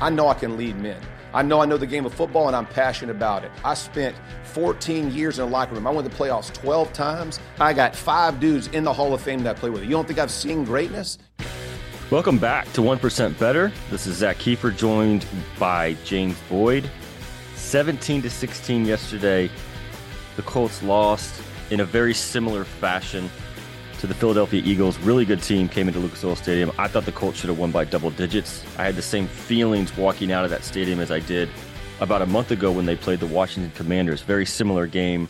I know I can lead men. I know I know the game of football and I'm passionate about it. I spent 14 years in a locker room. I went to the playoffs 12 times. I got five dudes in the Hall of Fame that I play with. You don't think I've seen greatness? Welcome back to 1% Better. This is Zak Keefer joined by James Boyd. 17 to 16 yesterday. The Colts lost in a very similar fashion to the Philadelphia Eagles. Really good team came into Lucas Oil Stadium. I thought the Colts should have won by double digits. I had the same feelings walking out of that stadium as I did about a month ago when they played the Washington Commanders. Very similar game.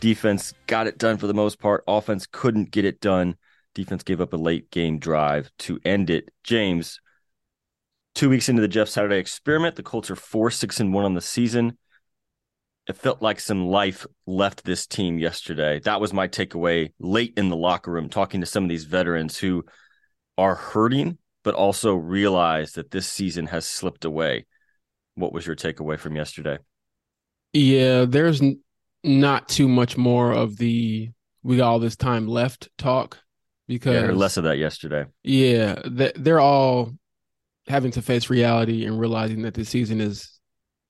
Defense got it done for the most part. Offense couldn't get it done. Defense gave up a late game drive to end it. James, two weeks into the Jeff Saturday experiment, the Colts are four, six, and one on the season. It felt like some life left this team yesterday. That was my takeaway late in the locker room, talking to some of these veterans who are hurting, but also realize that this season has slipped away. What was your takeaway from yesterday? Yeah, there's n- not too much more of the we got all this time left talk because yeah, less of that yesterday. Yeah, they're all having to face reality and realizing that the season is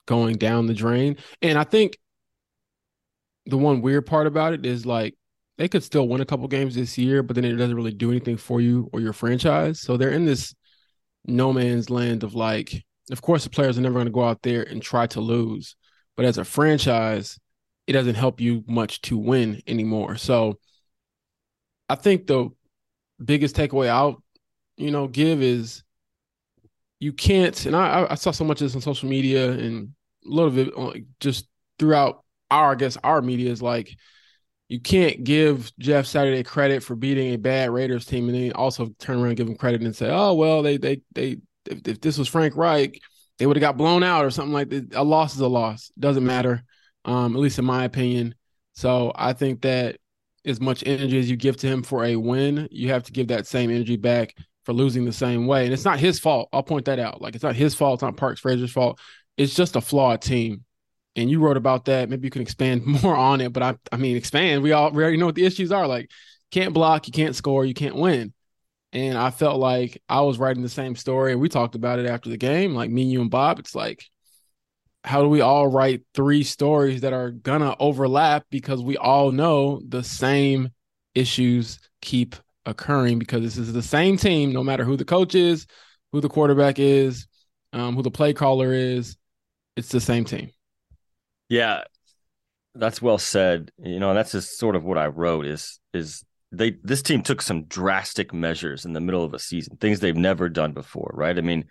going down the drain. And I think the one weird part about it is like they could still win a couple games this year, but then it doesn't really do anything for you or your franchise. So they're in this no man's land of like, of course, the players are never going to go out there and try to lose, but as a franchise, it doesn't help you much to win anymore. So I think the biggest takeaway I'll, you know, give is you can't, and I, I saw so much of this on social media and a little bit like just throughout our, I guess, our media is like, you can't give Jeff Saturday credit for beating a bad Raiders team, and then also turn around and give him credit and say, "Oh well, they they they if, if this was Frank Reich, they would have got blown out or something like that." A loss is a loss, doesn't matter, um, at least in my opinion. So I think that as much energy as you give to him for a win, you have to give that same energy back for losing the same way. And it's not his fault. I'll point that out. Like it's not his fault. It's not Parks Frazier's fault. It's just a flawed team. And you wrote about that. Maybe you can expand more on it. But I, I mean, expand. We all we already know what the issues are. Like, can't block, you can't score, you can't win. And I felt like I was writing the same story. And we talked about it after the game, like me, you, and Bob. It's like, how do we all write three stories that are gonna overlap because we all know the same issues keep occurring because this is the same team, no matter who the coach is, who the quarterback is, um, who the play caller is. It's the same team. Yeah, that's well said. You know, that's just sort of what I wrote is is they this team took some drastic measures in the middle of a season, things they've never done before, right? I mean,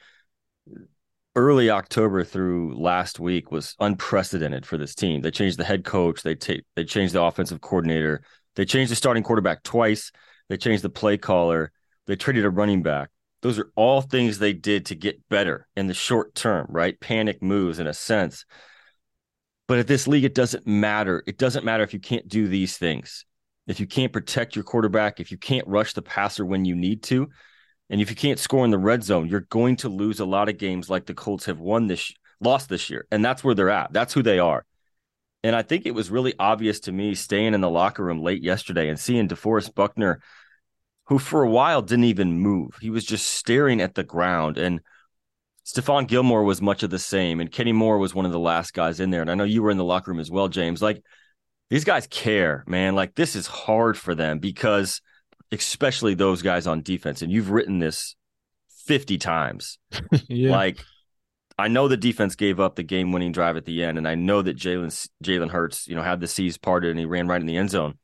early October through last week was unprecedented for this team. They changed the head coach, they take they changed the offensive coordinator, they changed the starting quarterback twice, they changed the play caller, they traded a running back. Those are all things they did to get better in the short term, right? Panic moves in a sense. But at this league, it doesn't matter. It doesn't matter if you can't do these things. If you can't protect your quarterback, if you can't rush the passer when you need to, and if you can't score in the red zone, you're going to lose a lot of games like the Colts have won this lost this year. And that's where they're at. That's who they are. And I think it was really obvious to me staying in the locker room late yesterday and seeing DeForest Buckner who for a while didn't even move. He was just staring at the ground. And Stephon Gilmore was much of the same. And Kenny Moore was one of the last guys in there. And I know you were in the locker room as well, James. Like these guys care, man. Like this is hard for them because, especially those guys on defense, and you've written this 50 times. yeah. Like, I know the defense gave up the game-winning drive at the end, and I know that Jalen Jalen Hurts, you know, had the seas parted and he ran right in the end zone.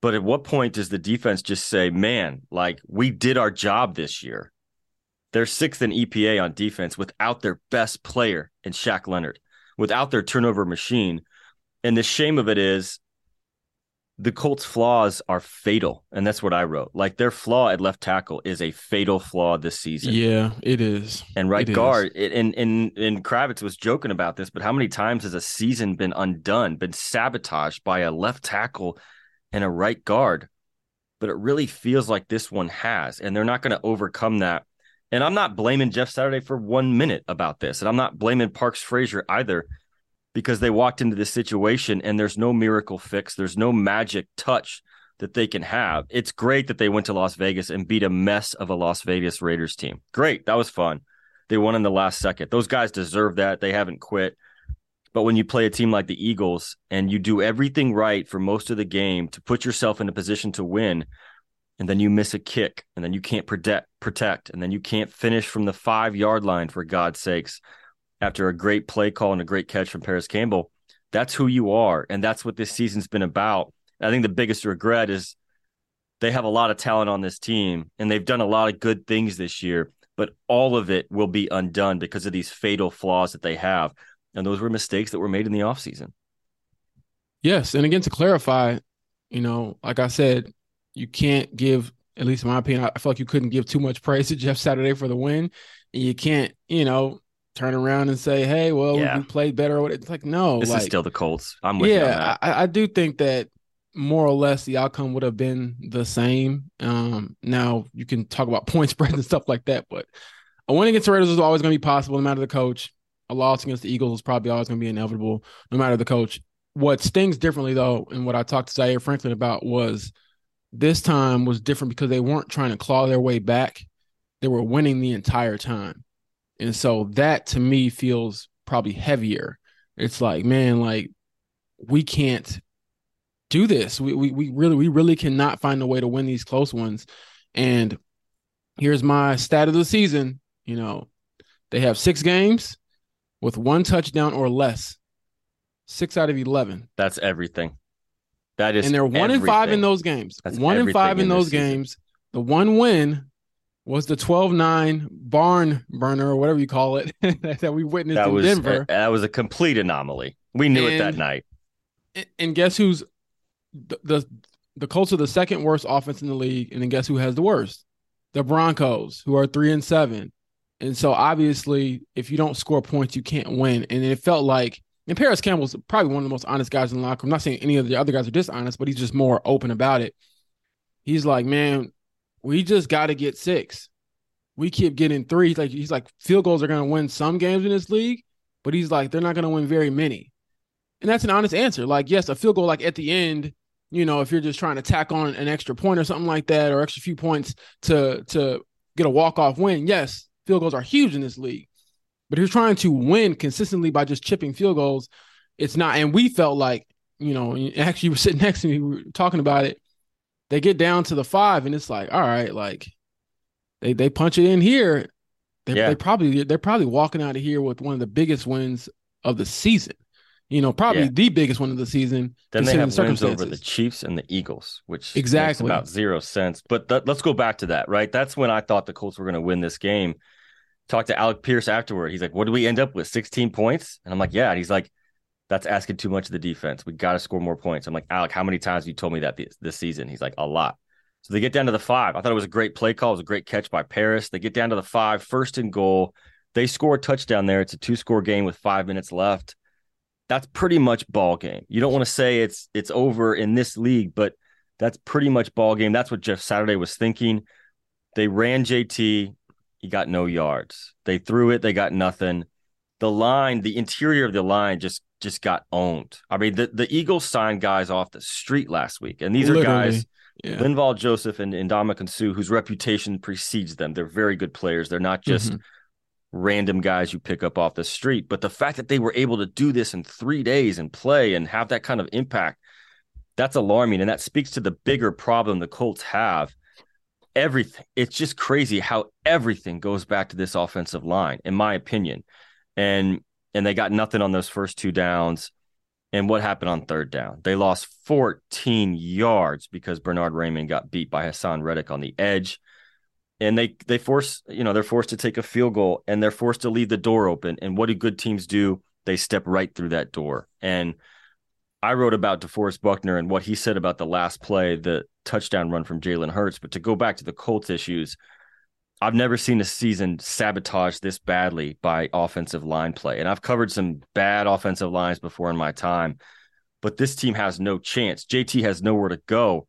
But at what point does the defense just say, man, like we did our job this year? They're sixth in EPA on defense without their best player in Shaq Leonard, without their turnover machine. And the shame of it is the Colts' flaws are fatal. And that's what I wrote. Like their flaw at left tackle is a fatal flaw this season. Yeah, it is. And right It guard, it, and, and, and Kravitz was joking about this, but how many times has a season been undone, been sabotaged by a left tackle and a right guard? But it really feels like this one has. And they're not going to overcome that. And I'm not blaming Jeff Saturday for one minute about this. And I'm not blaming Parks Frazier either because they walked into this situation and there's no miracle fix, there's no magic touch that they can have. It's great that they went to Las Vegas and beat a mess of a Las Vegas Raiders team. Great, that was fun. They won in the last second. Those guys deserve that. They haven't quit. But when you play a team like the Eagles and you do everything right for most of the game to put yourself in a position to win, and then you miss a kick, and then you can't protect, protect, and then you can't finish from the five yard line for God's sakes, after a great play call and a great catch from Parris Campbell. That's who you are. And that's what this season's been about. I think the biggest regret is they have a lot of talent on this team and they've done a lot of good things this year, but all of it will be undone because of these fatal flaws that they have. And those were mistakes that were made in the offseason. Yes, and again to clarify, you know, like I said, you can't give, at least in my opinion, I feel like you couldn't give too much praise to Jeff Saturday for the win, and you can't, you know, turn around and say, "Hey, well, Yeah. we played better." It's like no, This like is still the Colts. I'm with yeah. I, I do think that more or less the outcome would have been the same. Um, now you can talk about point spreads and stuff like that, but a win against the Raiders is always going to be possible, no matter the coach. A loss against the Eagles is probably always going to be inevitable, no matter the coach. What stings differently though, and what I talked to Zaire Franklin about was this time was different because they weren't trying to claw their way back; they were winning the entire time, and so that to me feels probably heavier. It's like, man, like we can't do this. We, we we really we really cannot find a way to win these close ones. And here's my stat of the season. You know, they have six games with one touchdown or less. Six out of eleven. That's everything. That is and they're one and five in those games. That's one and five in in those season. games. The one win was the 12-9 barn burner or whatever you call it that we witnessed That in was Denver. that was a complete anomaly. We knew it that night. And- and guess who's the, the the Colts are the second worst offense in the league, and then guess who has the worst? The Broncos, who are three and seven. And so obviously, if you don't score points, you can't win. And it felt like, and Parris Campbell's probably one of the most honest guys in the locker room. I'm not saying any of the other guys are dishonest, but he's just more open about it. He's like, man, we just got to get six. We keep getting three. He's like, he's like, field goals are going to win some games in this league, but he's like, they're not going to win very many. And that's an honest answer. Like, yes, a field goal, like at the end, you know, if you're just trying to tack on an extra point or something like that, or extra few points to to get a walk off win, yes, field goals are huge in this league. But if you're trying to win consistently by just chipping field goals, it's not. And we felt like, you know, actually, you were sitting next to me, we were talking about it. They get down to the five, and it's like, all right, like they they punch it in here. They Yeah. they probably they're probably walking out of here with one of the biggest wins of the season. You know, probably Yeah. the biggest one of the season. Then they have the wins over the. Chiefs and the Eagles, which Exactly. about zero sense. But th- let's go back to that, right? That's when I thought the Colts were going to win this game. Talked to Alec Pierce afterward. He's like, "What do we end up with? 16 points?" And I'm like, "Yeah." And he's like, "That's asking too much of the defense. We got to score more points." I'm like, "Alec, how many times have you told me that this, this season?" He's like, "A lot." So they get down to the five. I thought it was a great play call. It was a great catch by Parris. They get down to the five, first and goal. They score a touchdown there. It's a two score game with five minutes left. That's pretty much ball game. You don't want to say it's it's over in this league, but that's pretty much ball game. That's what Jeff Saturday was thinking. They ran JT, he got no yards. They threw it, they got nothing. The line, the interior of the line just just got owned. I mean, the, the Eagles signed guys off the street last week, and these are guys Yeah. Linval Joseph and Ndamukong Suh, whose reputation precedes them. They're very good players. They're not just Mhm. random guys you pick up off the street. But the fact that they were able to do this in three days and play and have that kind of impact, that's alarming. And that speaks to the bigger problem the Colts have. Everything. It's just crazy how everything goes back to this offensive line, in my opinion. And and they got nothing on those first two downs. And what happened on third down? They lost 14 yards because Bernhard Raimann got beat by Haason Reddick on the edge. And they they force, you know, they're forced to take a field goal and they're forced to leave the door open. And what do good teams do? they step right through that door. And I wrote about DeForest Buckner and what he said about the last play, the touchdown run from Jalen Hurts. But to go back to the Colts issues, I've never seen a season sabotaged this badly by offensive line play. And I've covered some bad offensive lines before in my time, but this team has no chance. JT has nowhere to go.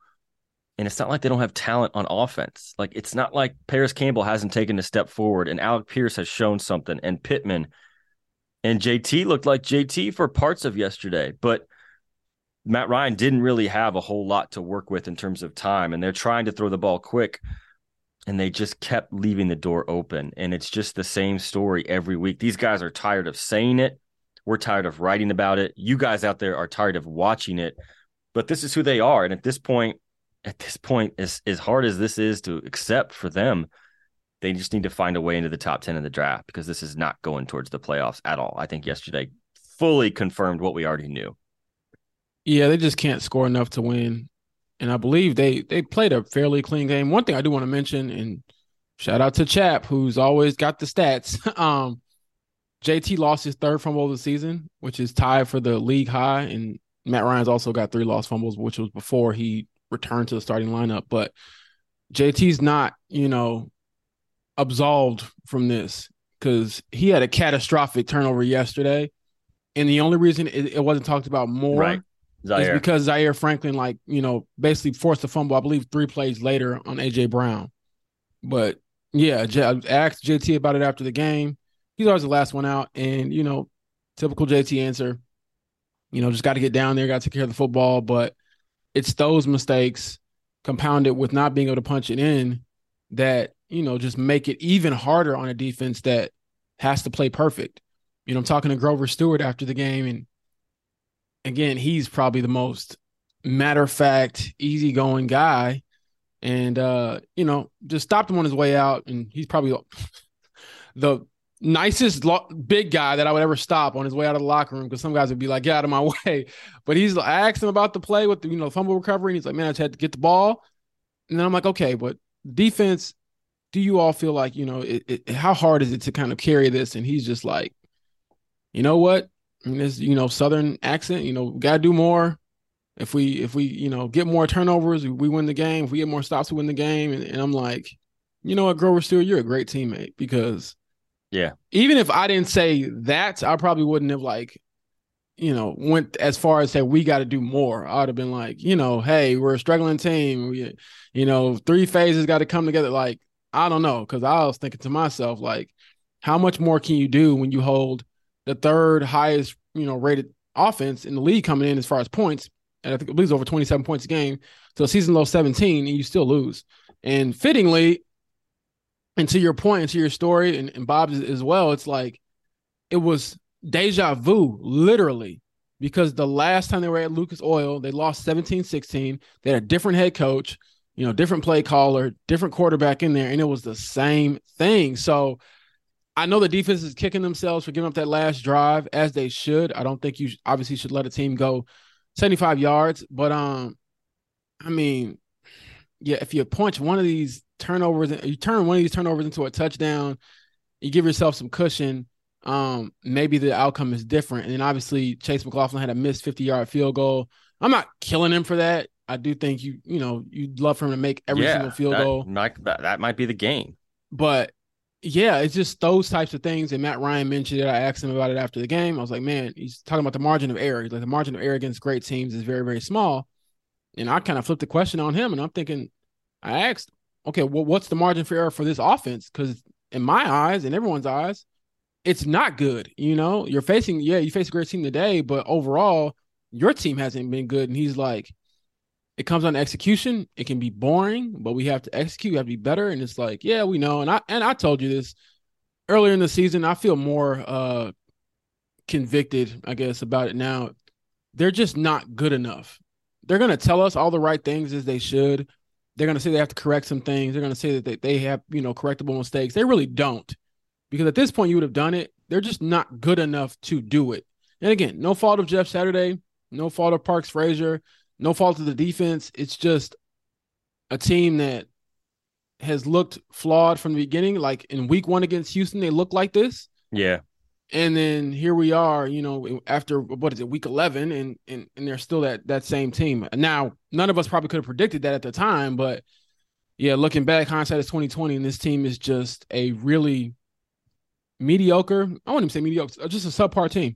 And it's not like they don't have talent on offense. Like it's not like Parris Campbell hasn't taken a step forward and Alec Pierce has shown something and Pittman and JT looked like JT for parts of yesterday, but Matt Ryan didn't really have a whole lot to work with in terms of time and they're trying to throw the ball quick and they just kept leaving the door open and it's just the same story every week. These guys are tired of saying it. We're tired of writing about it. You guys out there are tired of watching it. But this is who they are and at this point at this point, as as hard as this is to accept for them, they just need to find a way into the top ten of the draft because this is not going towards the playoffs at all. I think yesterday fully confirmed what we already knew. Yeah, they just can't score enough to win, and I believe they they played a fairly clean game. One thing I do want to mention, and shout out to Chap who's always got the stats. um, JT lost his third fumble of the season, which is tied for the league high, and Matt Ryan's also got three lost fumbles, which was before he returned to the starting lineup. But JT's not, you know, absolved from this because he had a catastrophic turnover yesterday. And the only reason it, it wasn't talked about more right. Is because Zaire Franklin, like, you know, basically forced a fumble, I believe, three plays later on AJ Brown. But yeah, I asked JT about it after the game. He's always the last one out. And, you know, typical JT answer, you know, just got to get down there, got to take care of the football. But it's those mistakes compounded with not being able to punch it in that you know just make it even harder on a defense that has to play perfect. You know, I'm talking to Grover Stewart after the game, and again, he's probably the most matter of fact, easygoing guy. And uh, you know, just stopped him on his way out, and he's probably the nicest lo- big guy that I would ever stop on his way out of the locker room because some guys would be like, "Get out of my way." But he's I asked him about the play with the you know fumble recovery, and he's like, "Man, I just had to get the ball." And then I'm like, "Okay, but defense, do you all feel like you know it, it, how hard is it to kind of carry this?" And he's just like, "You know what? I this you know southern accent. You know, got to do more." If we if we you know get more turnovers, we win the game. If we get more stops, we win the game. And, and I'm like, you know what, Grover Stewart, you're a great teammate because yeah. Even if I didn't say that, I probably wouldn't have like, you know, went as far as say we got to do more. I'd have been like, you know, hey, we're a struggling team. We, you know, three phases got to come together. Like, I don't know, because I was thinking to myself, like, how much more can you do when you hold the third highest, you know, rated offense in the league coming in as far as points? And I think it was over 27 points a game. So season low 17, and you still lose. And fittingly, and to your point and to your story and, and Bob's as well, it's like it was deja vu, literally, because the last time they were at Lucas Oil, they lost 17 16. They had a different head coach, you know, different play caller, different quarterback in there, and it was the same thing. So I know the defense is kicking themselves for giving up that last drive as they should. I don't think you obviously should let a team go 75 yards, but um, I mean, yeah, if you punch one of these turnovers, you turn one of these turnovers into a touchdown, you give yourself some cushion. Um, maybe the outcome is different. And then obviously Chase McLaughlin had a missed 50 yard field goal. I'm not killing him for that. I do think you, you know, you'd love for him to make every yeah, single field that goal. Might, that might be the game. But yeah, it's just those types of things. And Matt Ryan mentioned it. I asked him about it after the game. I was like, man, he's talking about the margin of error. Like the margin of error against great teams is very, very small. And I kind of flipped the question on him, and I'm thinking, I asked, okay, well, what's the margin for error for this offense? Because in my eyes and everyone's eyes, it's not good. You know, you're facing, yeah, you face a great team today, but overall, your team hasn't been good. And he's like, it comes on execution. It can be boring, but we have to execute. We have to be better. And it's like, yeah, we know. And I and I told you this earlier in the season. I feel more uh convicted, I guess, about it now. They're just not good enough. They're gonna tell us all the right things as they should. They're to say they have to correct some things. They're to say that they, they have, you know, correctable mistakes. They really don't. Because at this point, you would have done it. They're just not good enough to do it. And again, no fault of Jeff Saturday, no fault of Parks Frazier, no fault of the defense. It's just a team that has looked flawed from the beginning. Like in week one against Houston, they looked like this. Yeah. And then here we are, you know, after what is it, week eleven, and and and they're still that that same team. Now, none of us probably could have predicted that at the time, but yeah, looking back, hindsight is twenty twenty, and this team is just a really mediocre. I wouldn't even say mediocre, just a subpar team.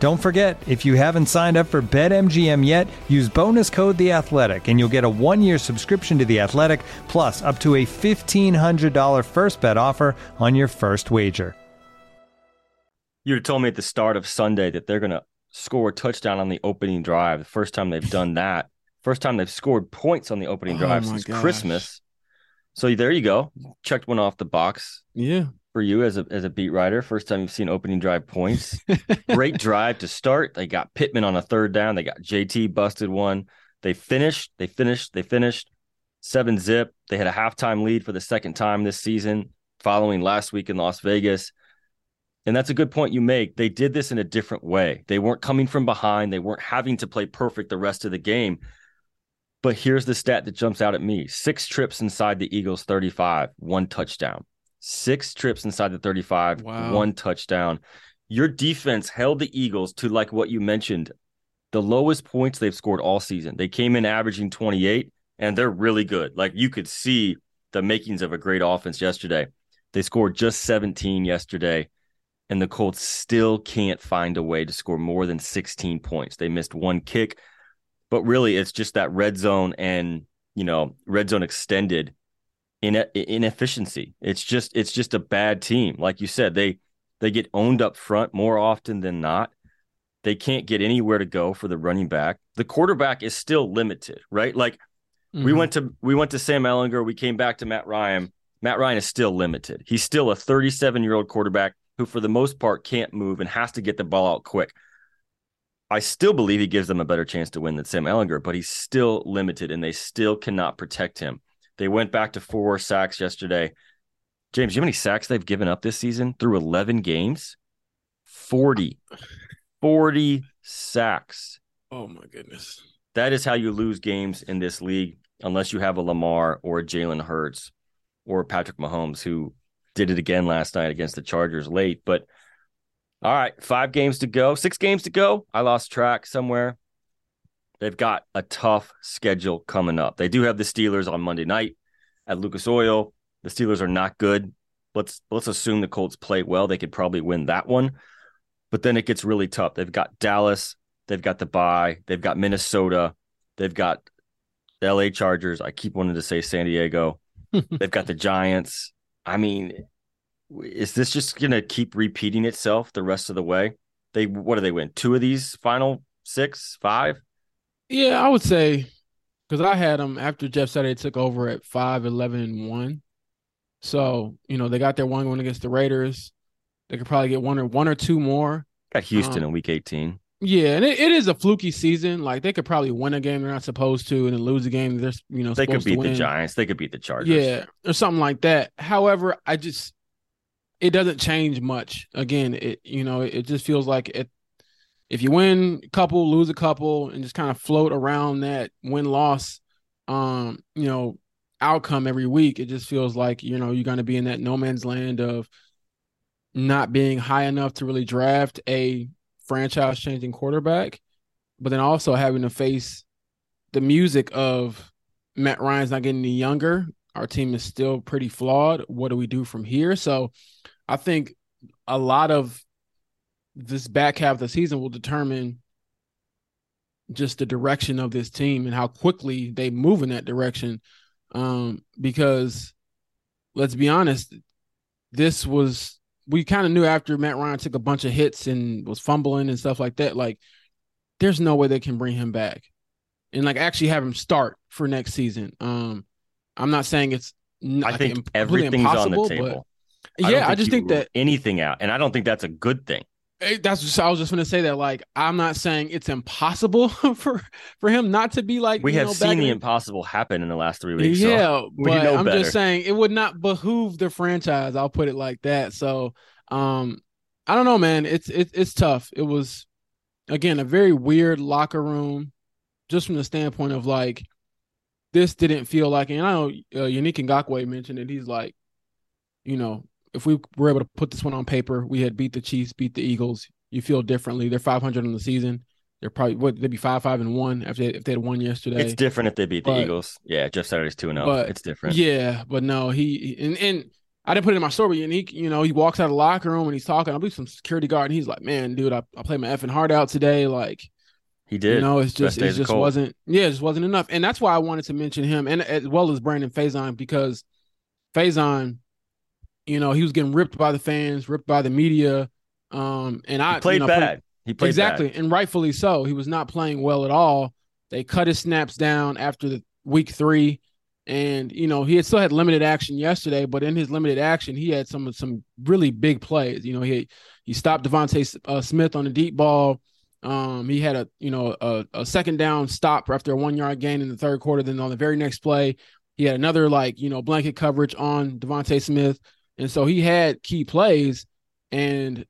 Don't forget, if you haven't signed up for BetMGM yet, use bonus code The Athletic, and you'll get a one-year subscription to The Athletic, plus up to a fifteen hundred dollar first bet offer on your first wager. You'd told me at the start of Sunday that they're going to score a touchdown on the opening drive. The first time they've done that, first time they've scored points on the opening Oh drive my since gosh. Christmas. So there you go. Checked one off the box Yeah. For you as a as a beat writer. First time you've seen opening drive points. Great drive to start. They got Pittman on a third down. They got JT busted one. They finished. They finished. They finished seven zip. They had a halftime lead for the second time this season, following last week in Las Vegas. And that's a good point you make. They did this in a different way. They weren't coming from behind. They weren't having to play perfect the rest of the game. But here's the stat that jumps out at me six trips inside the Eagles 35, one touchdown. Six trips inside the 35, Wow. one touchdown. Your defense held the Eagles to like what you mentioned, the lowest points they've scored all season. They came in averaging 28, and they're really good. Like you could see the makings of a great offense yesterday. They scored just 17 yesterday, and the Colts still can't find a way to score more than 16 points. They missed one kick, but really it's just that red zone and you know red zone extended in inefficiency. It's just it's just a bad team. Like you said, they they get owned up front more often than not. They can't get anywhere to go for the running back. The quarterback is still limited, right? Like we Mhm. went to we went to Sam Ehlinger, we came back to Matt Ryan. Matt Ryan is still limited. He's still a 37 year old quarterback who, for the most part, can't move and has to get the ball out quick. I still believe he gives them a better chance to win than Sam Ehlinger, but he's still limited and they still cannot protect him. They went back to four sacks yesterday. James, you know how many sacks they've given up this season through 11 games? 40. 40 sacks. Oh my goodness. That is how you lose games in this league, unless you have a Lamar or a Jalen Hurts or Patrick Mahomes, who did it again last night against the Chargers late. But all right, five games to go, six games to go. I lost track somewhere. They've got a tough schedule coming up. They do have the Steelers on Monday night at Lucas Oil. The Steelers are not good. Let's let's assume the Colts play well. They could probably win that one. But then it gets really tough. They've got Dallas, they've got the bye, they've got Minnesota, they've got the LA Chargers. I keep wanting to say San Diego. they've got the Giants. I mean, is this just going to keep repeating itself the rest of the way? They what do they win? Two of these final six, five? Yeah, I would say because I had them after Jeff Saturday took over at 5, 11, and 1. So, you know, they got their one win against the Raiders. They could probably get one or one or two more. Got Houston Um, in week 18. Yeah, and it, it is a fluky season. Like they could probably win a game they're not supposed to, and then lose a game they're you know They could beat the. Giants. They could beat the Chargers. Yeah, or something like that. However, I just it doesn't change much. Again, it you know it just feels like it. If you win a couple, lose a couple, and just kind of float around that win loss, um, you know, outcome every week, it just feels like you know you're going to be in that no man's land of not being high enough to really draft a franchise changing quarterback, but then also having to face the music of Matt Ryan's not getting any younger. Our team is still pretty flawed. What do we do from here? So I think a lot of this back half of the season will determine just the direction of this team and how quickly they move in that direction. Um, because let's be honest, this was we kind of knew after Matt Ryan took a bunch of hits and was fumbling and stuff like that, like there's no way they can bring him back and like actually have him start for next season. Um, I'm not saying it's. I think everything's on the table. yeah, I, I just think that anything out, and I don't think that's a good thing. That's just, I was just going to say that. Like, I'm not saying it's impossible for for him not to be like. We have know, seen the in... impossible happen in the last three weeks. Yeah, so but I'm better. just saying it would not behoove the franchise. I'll put it like that. So, um, I don't know, man. It's it's it's tough. It was again a very weird locker room, just from the standpoint of like this didn't feel like. And I know uh, Yannick Ngakoue mentioned it. He's like, you know, if we were able to put this one on paper, we had beat the Chiefs, beat the Eagles. You feel differently. They're 500 in the season. They're probably what they'd be five five and one after they, if they had won yesterday. It's different if they beat the but, Eagles. Yeah, Jeff Saturday's two and zero. Oh. It's different. Yeah, but no, he and and I didn't put it in my story. And he, you know, he walks out of the locker room and he's talking. I believe some security guard, and he's like, "Man, dude, I, I played my effing heart out today. Like, he did. You know, it's just it just wasn't. Yeah, it just wasn't enough. And that's why I wanted to mention him, and as well as Brandon Facyson because Facyson you know, he was getting ripped by the fans, ripped by the media. Um, and I he played you know, bad. he played exactly, bad. and rightfully so. He was not playing well at all. They cut his snaps down after the week three, and you know he had still had limited action yesterday. But in his limited action, he had some some really big plays. You know, he he stopped DeVonta uh, Smith on the deep ball. Um, he had a you know a, a second down stop after a one yard gain in the third quarter. Then on the very next play, he had another like you know blanket coverage on DeVonta Smith. And so he had key plays, and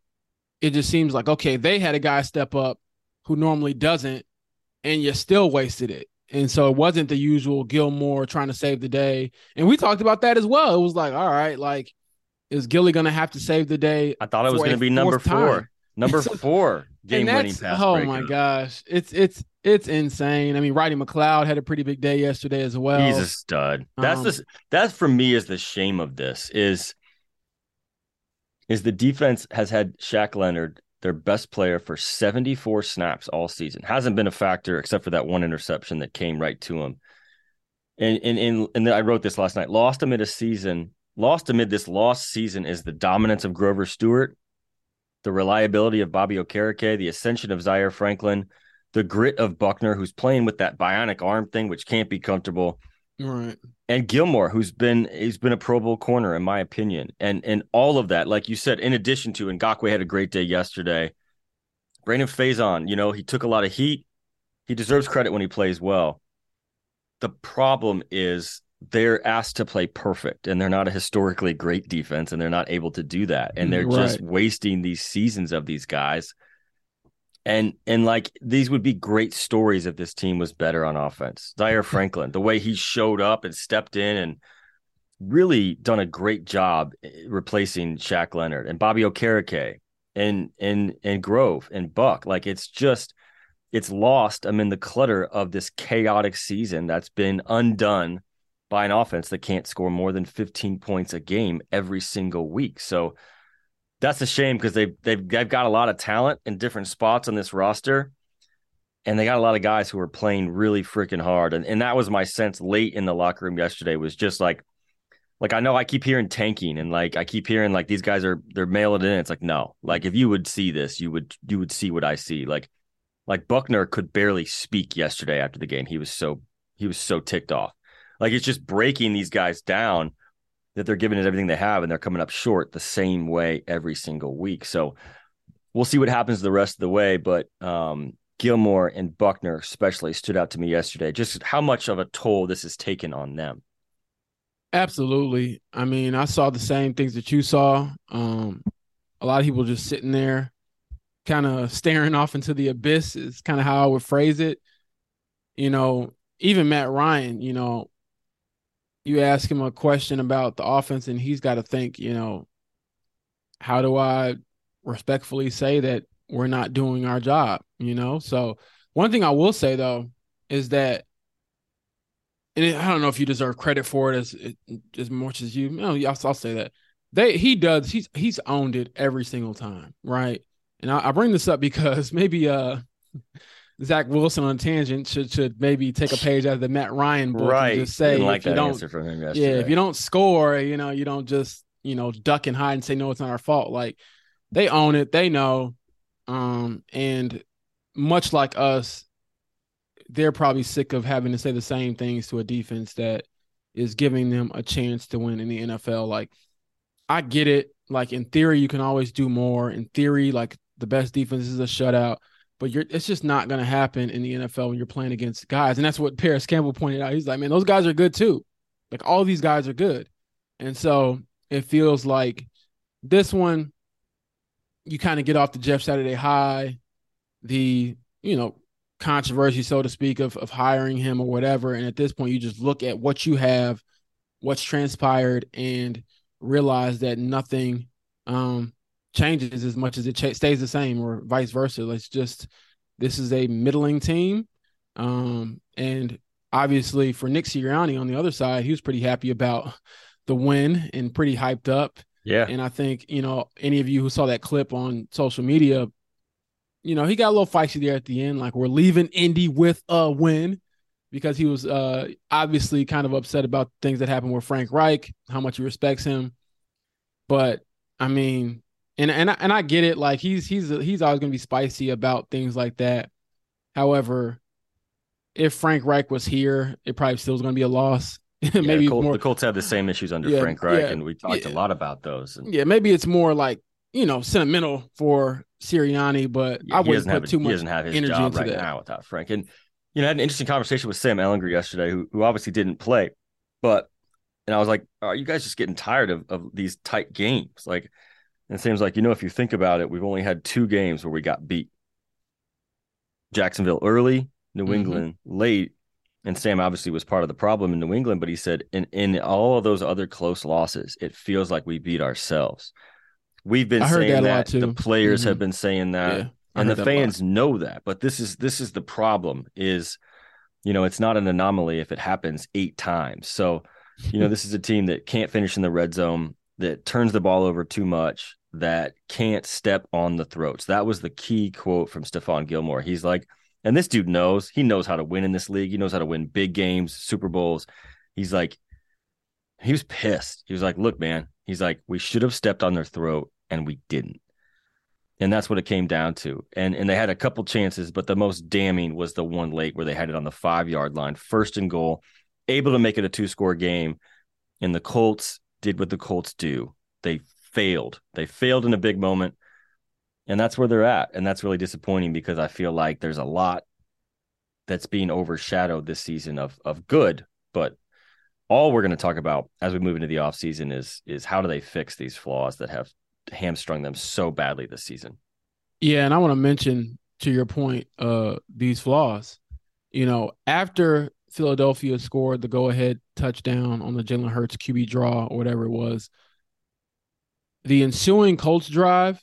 it just seems like okay, they had a guy step up who normally doesn't, and you still wasted it. And so it wasn't the usual Gilmore trying to save the day. And we talked about that as well. It was like, all right, like, is Gilly gonna have to save the day? I thought it was gonna be number four. Time? Number four game winning pass. Oh breaker. my gosh. It's it's it's insane. I mean, Rodney McLeod had a pretty big day yesterday as well. He's a stud. That's um, the that's for me is the shame of this is is the defense has had Shaq Leonard, their best player, for 74 snaps all season. Hasn't been a factor except for that one interception that came right to him. And and and, and I wrote this last night. Lost amid a season, lost amid this lost season is the dominance of Grover Stewart, the reliability of Bobby Okereke, the ascension of Zaire Franklin, the grit of Buckner, who's playing with that bionic arm thing, which can't be comfortable. Right and Gilmore, who's been he's been a Pro Bowl corner in my opinion, and and all of that, like you said, in addition to, and Ngakoue had a great day yesterday. Brandon Facyson, you know, he took a lot of heat. He deserves credit when he plays well. The problem is they're asked to play perfect, and they're not a historically great defense, and they're not able to do that, and they're mm-hmm. right. just wasting these seasons of these guys and and like these would be great stories if this team was better on offense. Zaire Franklin, the way he showed up and stepped in and really done a great job eh, replacing Shaq Leonard and Bobby Okereke and and and Grove and Buck. Like it's just it's lost. I'm in the clutter of this chaotic season that's been undone by an offense that can't score more than 15 points a game every single week. So that's a shame because they've, they've they've got a lot of talent in different spots on this roster, and they got a lot of guys who are playing really freaking hard. And and that was my sense late in the locker room yesterday was just like, like I know I keep hearing tanking and like I keep hearing like these guys are they're mailing it in. It's like no, like if you would see this, you would you would see what I see. Like like Buckner could barely speak yesterday after the game. He was so he was so ticked off. Like it's just breaking these guys down that they're giving it everything they have and they're coming up short the same way every single week. So we'll see what happens the rest of the way. But um, Gilmore and Buckner especially stood out to me yesterday, just how much of a toll this has taken on them. Absolutely. I mean, I saw the same things that you saw. Um, a lot of people just sitting there, kind of staring off into the abyss. Is kind of how I would phrase it. You know, even Matt Ryan. You know, you ask him a question about the offense, and he's got to think. You know, how do I respectfully say that we're not doing our job? You know, so one thing I will say though is that and I don't know if you deserve credit for it as as much as you. No, I'll, I'll say that they he does. He's he's owned it every single time, right? And I, I bring this up because maybe uh Zach Wilson on tangent should should maybe take a page out of the Matt Ryan book right. and just say like if you don't, yeah, if you don't score, you know, you don't just you know duck and hide and say no, it's not our fault. Like they own it, they know, um, and much like us, they're probably sick of having to say the same things to a defense that is giving them a chance to win in the NFL. Like, I get it. Like in theory, you can always do more. In theory, like the best defense is a shutout, but it's just not going to happen in the NFL when you're playing against guys. And that's what Parris Campbell pointed out. He's like, man, those guys are good too. Like all these guys are good, and so it feels like this one, you kind of get off the Jeff Saturday high, the you know controversy, so to speak, of of hiring him or whatever. And at this point, you just look at what you have, what's transpired, and realize that nothing um, changes as much as it ch- stays the same, or vice versa. Let's just this is a middling team, um, and obviously for Nick Sirianni on the other side, he was pretty happy about the win and pretty hyped up. Yeah. And I think, you know, any of you who saw that clip on social media you know, he got a little feisty there at the end. Like we're leaving Indy with a win because he was uh, obviously kind of upset about things that happened with Frank Reich, how much he respects him. But I mean, and and I, and I get it. Like he's he's he's always gonna be spicy about things like that. However, if Frank Reich was here, it probably still was gonna be a loss. Yeah, maybe Col- more, the Colts have the same issues under yeah, Frank Reich, yeah, and we talked a lot about those. And... Yeah, maybe it's more like you know sentimental for Sirianni, but I wouldn't put too much he doesn't have his energy job right that. now without Frank. And you know, I had an interesting conversation with Sam Ehlinger yesterday, who who obviously didn't play, but and I was like, "Are you guys just getting tired of of these tight games?" Like, it seems like you know, if you think about it, we've only had two games where we got beat. Jacksonville early, New mm-hmm. England late, and Sam obviously was part of the problem in New England, but he said in in all of those other close losses, it feels like we beat ourselves. We've been saying that, that. the players mm-hmm. have been saying that, yeah, and the fans know that. But this is this is the problem is, you know, it's not an anomaly if it happens eight times. So, you know, this is a team that can't finish in the red zone, that turns the ball over too much, that can't step on the throats. That was the key quote from Stephon Gilmore. He's like, and this dude knows he knows how to win in this league. He knows how to win big games, Super Bowls. He's like, he was pissed. He was like, look, man, He's like, we should have stepped on their throat and we didn't. And that's what it came down to. And and they had a couple chances, but the most damning was the one late where they had it on the five yard line, first and goal, able to make it a two score game. And the Colts did what the Colts do. They failed. They failed in a big moment. And that's where they're at. And that's really disappointing because I feel like there's a lot that's being overshadowed this season of of good, but all we're going to talk about as we move into the offseason is is how do they fix these flaws that have hamstrung them so badly this season. Yeah, and I want to mention to your point uh these flaws. You know, after Philadelphia scored the go-ahead touchdown on the Jalen Hurts QB draw or whatever it was, the ensuing Colts drive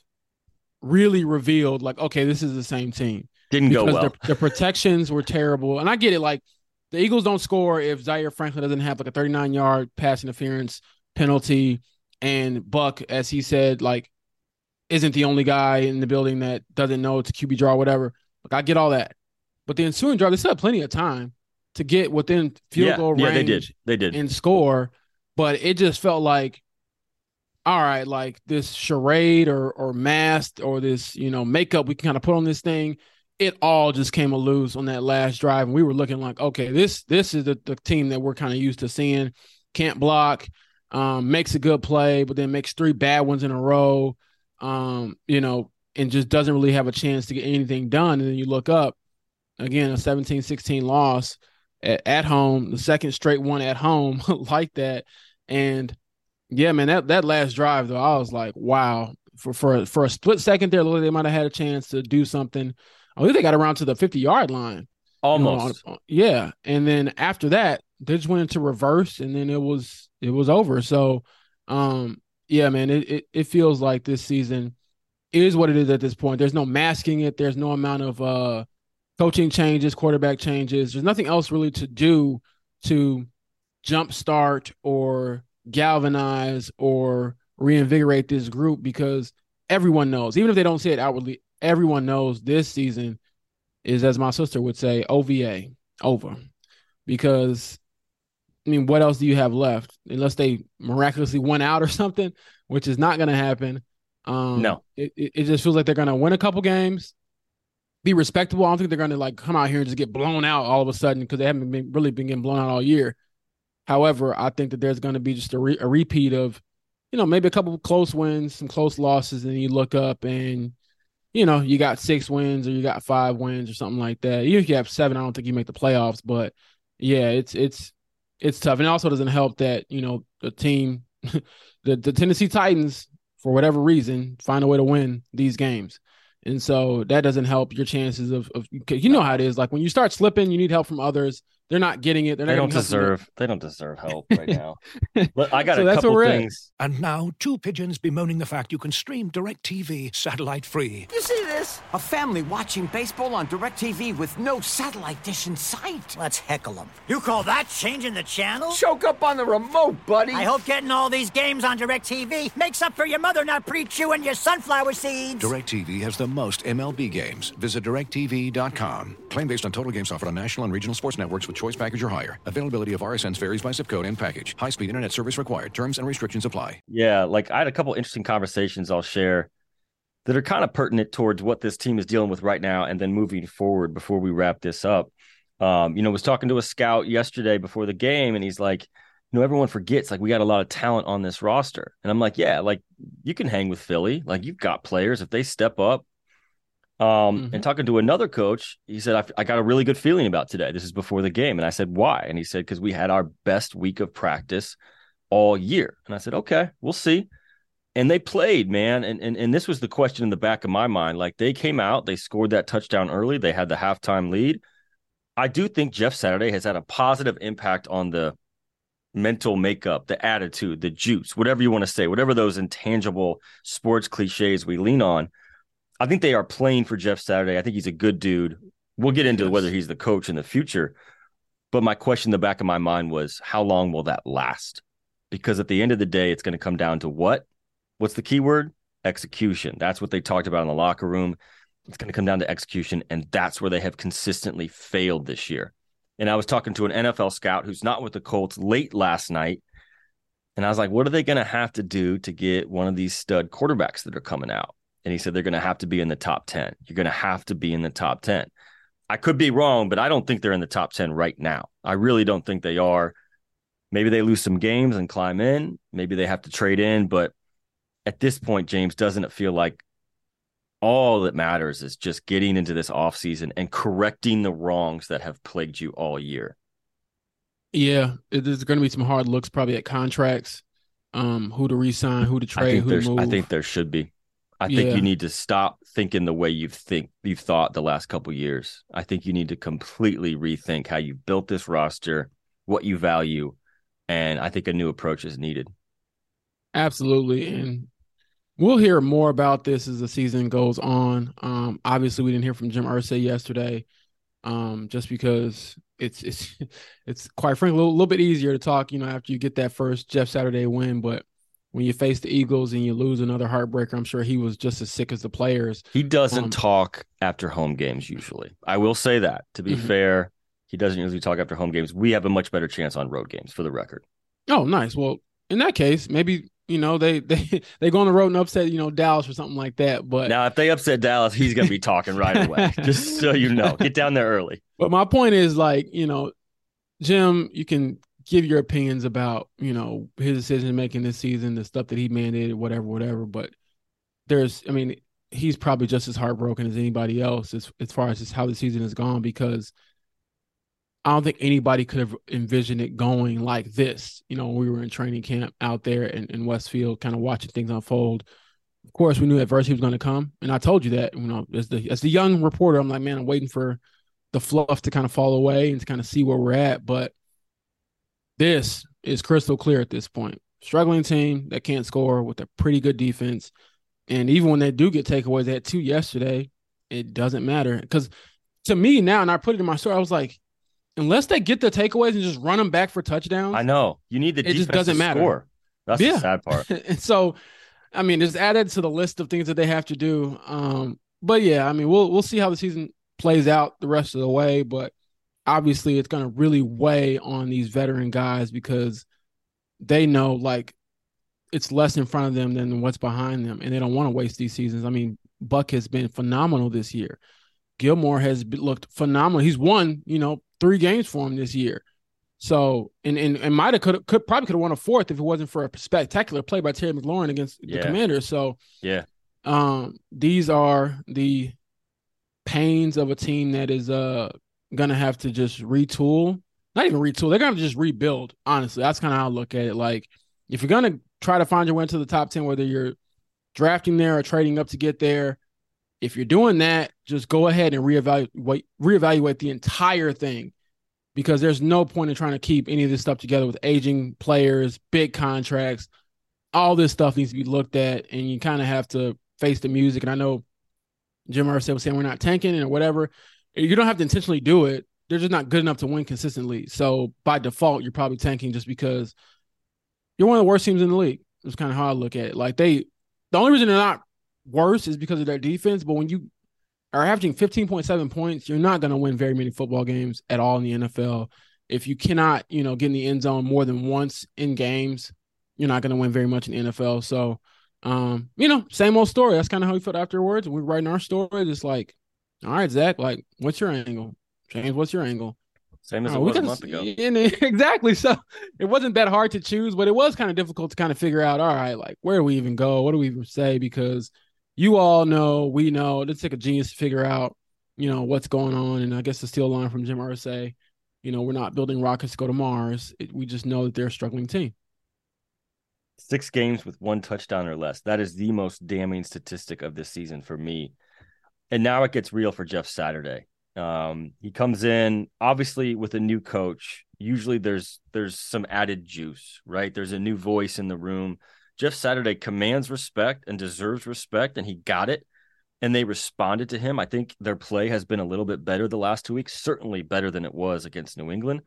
really revealed like, okay, this is the same team. Didn't go well. The, the protections were terrible, and I get it. Like the Eagles don't score if Zaire Franklin doesn't have like a 39 yard pass interference penalty, and Buck, as he said, like isn't the only guy in the building that doesn't know it's a QB draw or whatever. Like I get all that, but the ensuing drive, they still have plenty of time to get within field yeah, goal range. Yeah, they did. They did and score, but it just felt like. All right, like this charade or or mask or this, you know, makeup we can kind of put on this thing it all just came a loose on that last drive, and we were looking like, okay, this this is the, the team that we're kind of used to seeing. Can't block, um, makes a good play, but then makes three bad ones in a row. Um, you know, and just doesn't really have a chance to get anything done. And then you look up again, a 17-16 loss at, at home, the second straight one at home like that. And yeah, man, that that last drive though, I was like, wow. For for for a split second there, they might have had a chance to do something. I think they got around to the 50 yard line. Almost. You know, yeah. And then after that, they just went into reverse and then it was it was over. So um yeah, man, it, it, it feels like this season is what it is at this point. There's no masking it. There's no amount of uh coaching changes, quarterback changes. There's nothing else really to do to jumpstart or galvanize or reinvigorate this group because everyone knows, even if they don't say it outwardly, everyone knows this season is, as my sister would say, OVA, over. Because, I mean, what else do you have left? Unless they miraculously went out or something, which is not going to happen. Um, no. It, it just feels like they're going to win a couple games, be respectable. I don't think they're going to like come out here and just get blown out all of a sudden because they haven't been really been getting blown out all year. However, I think that there's going to be just a, re- a repeat of, you know, maybe a couple close wins, some close losses, and you look up and, you know, you got six wins or you got five wins or something like that. Even if you have seven, I don't think you make the playoffs. But yeah, it's it's it's tough, and it also doesn't help that you know the team, the the Tennessee Titans, for whatever reason, find a way to win these games. And so that doesn't help your chances of, of you know how it is. Like when you start slipping, you need help from others. They're not getting it. They're they don't deserve. They don't deserve help right now. but I got So a that's couple where we're at. things. And now, two pigeons bemoaning the fact you can stream DirecTV satellite free. You see this? A family watching baseball on DirecTV with no satellite dish in sight. Let's heckle them. You call that changing the channel? Choke up on the remote, buddy. I hope getting all these games on DirecTV makes up for your mother not pre-chewing your sunflower seeds. DirecTV has the most MLB games. Visit directv.com. Claim based on total games offered on national and regional sports networks with choice package or higher. Availability of RSNs varies by zip code and package. High speed internet service required. Terms and restrictions apply. Yeah, like I had a couple interesting conversations I'll share that are kind of pertinent towards what this team is dealing with right now and then moving forward before we wrap this up. Um, you know, was talking to a scout yesterday before the game and he's like, you know, everyone forgets like we got a lot of talent on this roster. And I'm like, yeah, like you can hang with Philly. Like you've got players if they step up. Um, and talking to another coach, he said, I, I got a really good feeling about today. This is before the game. And I said, why? And he said, because we had our best week of practice all year. And I said, okay, we'll see. And they played, man. And, and and this was the question in the back of my mind. Like they came out, they scored that touchdown early, they had the halftime lead. I do think Jeff Saturday has had a positive impact on the mental makeup, the attitude, the juice, whatever you want to say, whatever those intangible sports cliches we lean on. I think they are playing for Jeff Saturday. I think he's a good dude. We'll get into Yes. whether he's the coach in the future. But my question in the back of my mind was, how long will that last? Because at the end of the day, it's going to come down to what? What's the key word? Execution. That's what they talked about in the locker room. It's going to come down to execution. And that's where they have consistently failed this year. And I was talking to an NFL scout who's not with the Colts late last night. And I was like, what are they going to have to do to get one of these stud quarterbacks that are coming out? And he said, they're going to have to be in the top 10. You're going to have to be in the top 10. I could be wrong, but I don't think they're in the top 10 right now. I really don't think they are. Maybe they lose some games and climb in. Maybe they have to trade in. But at this point, James, doesn't it feel like all that matters is just getting into this offseason and correcting the wrongs that have plagued you all year? Yeah, there's going to be some hard looks probably at contracts, um, who to re-sign, who to trade, who to move. I think there should be. I think Yeah. you need to stop thinking the way you've think you've thought the last couple years. I think you need to completely rethink how you built this roster, what you value, and I think a new approach is needed. Absolutely. And we'll hear more about this as the season goes on. Um, obviously we didn't hear from Jim Irsay yesterday. Um, just because it's it's it's quite frankly a little, little bit easier to talk, you know, after you get that first Jeff Saturday win. But when you face the Eagles and you lose another heartbreaker, I'm sure he was just as sick as the players. He doesn't Um, talk after home games usually. I will say that. To be Mhm. fair, he doesn't usually talk after home games. We have a much better chance on road games for the record. Oh, nice. Well, in that case, maybe you know they they they go on the road and upset you know Dallas or something like that. But Now, if they upset Dallas, he's going to be talking right away. Just so you know, get down there early. But my point is like, you know, Jim, you can give your opinions about, you know, his decision making this season, the stuff that he mandated, whatever, whatever. But there's I mean, he's probably just as heartbroken as anybody else as as far as just how the season has gone because I don't think anybody could have envisioned it going like this. You know, we were in training camp out there in, in Westfield, kind of watching things unfold. Of course, we knew adversity was going to come, and I told you that. You know, as the as the young reporter, I'm like, man, I'm waiting for the fluff to kind of fall away and to kind of see where we're at. But this is crystal clear at this point. Struggling team that can't score with a pretty good defense, and even when they do get takeaways, they had two yesterday. It doesn't matter because to me now, and I put it in my story, I was like unless they get the takeaways and just run them back for touchdowns. I know you need the it just doesn't matter. Score. That's yeah. the sad part. and so, I mean, it's added to the list of things that they have to do. Um, but yeah, I mean, we'll we'll see how the season plays out the rest of the way. But obviously, it's going to really weigh on these veteran guys because they know like it's less in front of them than what's behind them, and they don't want to waste these seasons. I mean, Buck has been phenomenal this year. Gilmore has looked phenomenal. He's won, you know, three games for him this year. So and and, and might have could could probably could have won a fourth if it wasn't for a spectacular play by Terry McLaurin against yeah. the Commanders. So yeah, um, these are the pains of a team that is uh gonna have to just retool. Not even retool. They're gonna just rebuild. Honestly, that's kind of how I look at it. Like if you're gonna try to find your way into the top ten, whether you're drafting there or trading up to get there, if you're doing that, just go ahead and reevaluate reevaluate the entire thing because there's no point in trying to keep any of this stuff together with aging players, big contracts. All this stuff needs to be looked at, and you kind of have to face the music. And I know Jim Irsay was saying we're not tanking or whatever. You don't have to intentionally do it. They're just not good enough to win consistently. So by default, you're probably tanking just because you're one of the worst teams in the league. It's kind of how I look at it. Like they, the only reason they're not worse is because of their defense. But when you are averaging 15.7 points, you're not going to win very many football games at all in the NFL. If you cannot, you know, get in the end zone more than once in games, you're not going to win very much in the NFL. So, um, you know, same old story. That's kind of how we felt afterwards. We're writing our story. It's like, all right, Zak, like, what's your angle? James, what's your angle? Same as uh, it was a month ago. exactly. So it wasn't that hard to choose, but it was kind of difficult to kind of figure out, all right, like where do we even go? What do we even say? Because you all know, we know, it take a genius to figure out, you know, what's going on. And I guess the steel line from Jim Irsay, you know, we're not building rockets to go to Mars. It, we just know that they're a struggling team. Six games with one touchdown or less. That is the most damning statistic of this season for me. And now it gets real for Jeff Saturday. Um, he comes in obviously with a new coach. Usually there's there's some added juice, right? There's a new voice in the room Jeff Saturday commands respect and deserves respect, and he got it. And they responded to him. I think their play has been a little bit better the last two weeks, certainly better than it was against New England.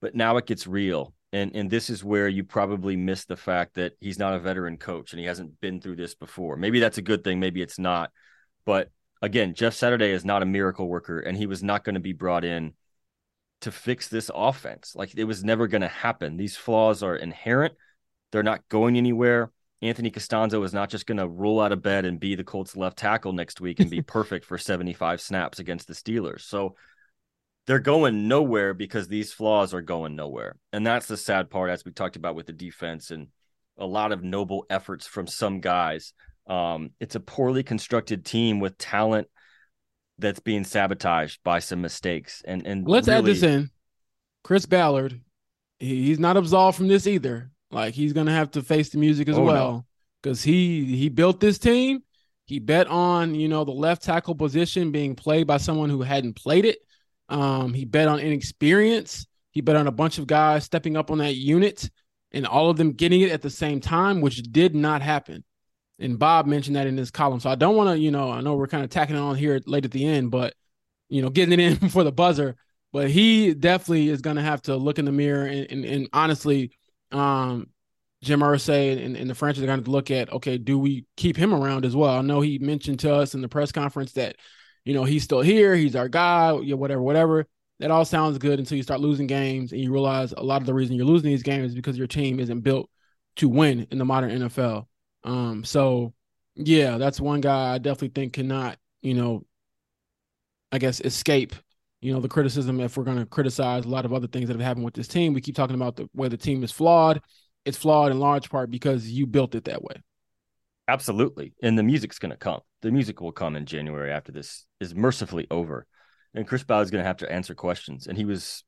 But now it gets real. And, and this is where you probably miss the fact that he's not a veteran coach and he hasn't been through this before. Maybe that's a good thing, maybe it's not. But again, Jeff Saturday is not a miracle worker, and he was not going to be brought in to fix this offense. Like it was never going to happen. These flaws are inherent. They're not going anywhere. Anthony Castonzo is not just going to roll out of bed and be the Colts left tackle next week and be perfect for 75 snaps against the Steelers. So they're going nowhere because these flaws are going nowhere. And that's the sad part, as we talked about with the defense and a lot of noble efforts from some guys. Um, it's a poorly constructed team with talent that's being sabotaged by some mistakes. And and let's really... add this in. Chris Ballard, he's not absolved from this either. Like he's gonna have to face the music as oh, well because no. he he built this team. He bet on you know the left tackle position being played by someone who hadn't played it. Um, he bet on inexperience. He bet on a bunch of guys stepping up on that unit and all of them getting it at the same time, which did not happen. And Bob mentioned that in his column. So I don't want to, you know, I know we're kind of tacking on here late at the end, but you know, getting it in for the buzzer. But he definitely is going to have to look in the mirror and, and, and honestly um, Jim Irsay and, and the franchise are going to look at, okay, do we keep him around as well? I know he mentioned to us in the press conference that, you know, he's still here, he's our guy, whatever, whatever. That all sounds good until you start losing games and you realize a lot of the reason you're losing these games is because your team isn't built to win in the modern NFL. Um, so yeah, that's one guy I definitely think cannot, you know, I guess escape you know the criticism if we're to criticize a lot of other things that have happened with this team. We keep talking about the way the team is flawed. It's flawed in large part because you built it that way. Absolutely. And the music's to come. The music will come in january after this is mercifully over. And chris ballard is to have to answer questions. And he was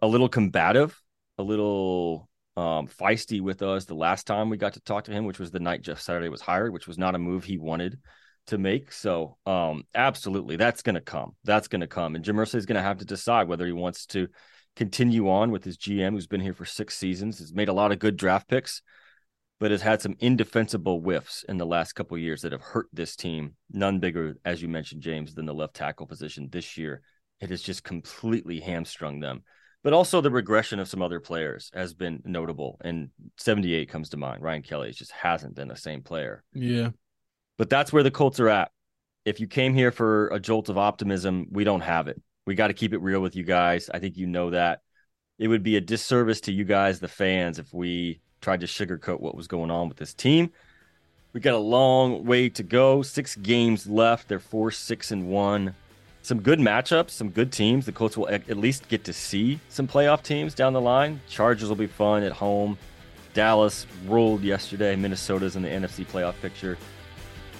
a little combative, a little um, feisty with us the last time we got to talk to him, which was the night Jeff Saturday was hired, which was not a move he wanted to make. So, um, absolutely, that's going to come. That's going to come, and Jim Irsay is going to have to decide whether he wants to continue on with his GM, who's been here for six seasons, has made a lot of good draft picks, but has had some indefensible whiffs in the last couple years that have hurt this team. None bigger, as you mentioned, James, than the left tackle position this year. It has just completely hamstrung them but also the regression of some other players has been notable. And 78 comes to mind. Ryan Kelly just hasn't been the same player. Yeah. But that's where the Colts are at. If you came here for a jolt of optimism, we don't have it. We got to keep it real with you guys. I think you know that. It would be a disservice to you guys, the fans, if we tried to sugarcoat what was going on with this team. We got a long way to go. Six games left. They're four, six, and one some good matchups, some good teams. The Colts will at least get to see some playoff teams down the line. Chargers will be fun at home. Dallas ruled yesterday. Minnesota's in the NFC playoff picture.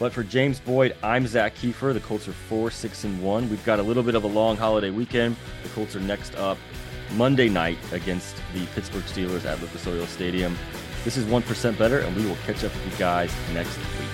But for James Boyd, I'm Zak Keefer. The Colts are four, six, and one. We've got a little bit of a long holiday weekend. The Colts are next up Monday night against the Pittsburgh Steelers at Lucas Oil Stadium. This is 1% better, and we will catch up with you guys next week.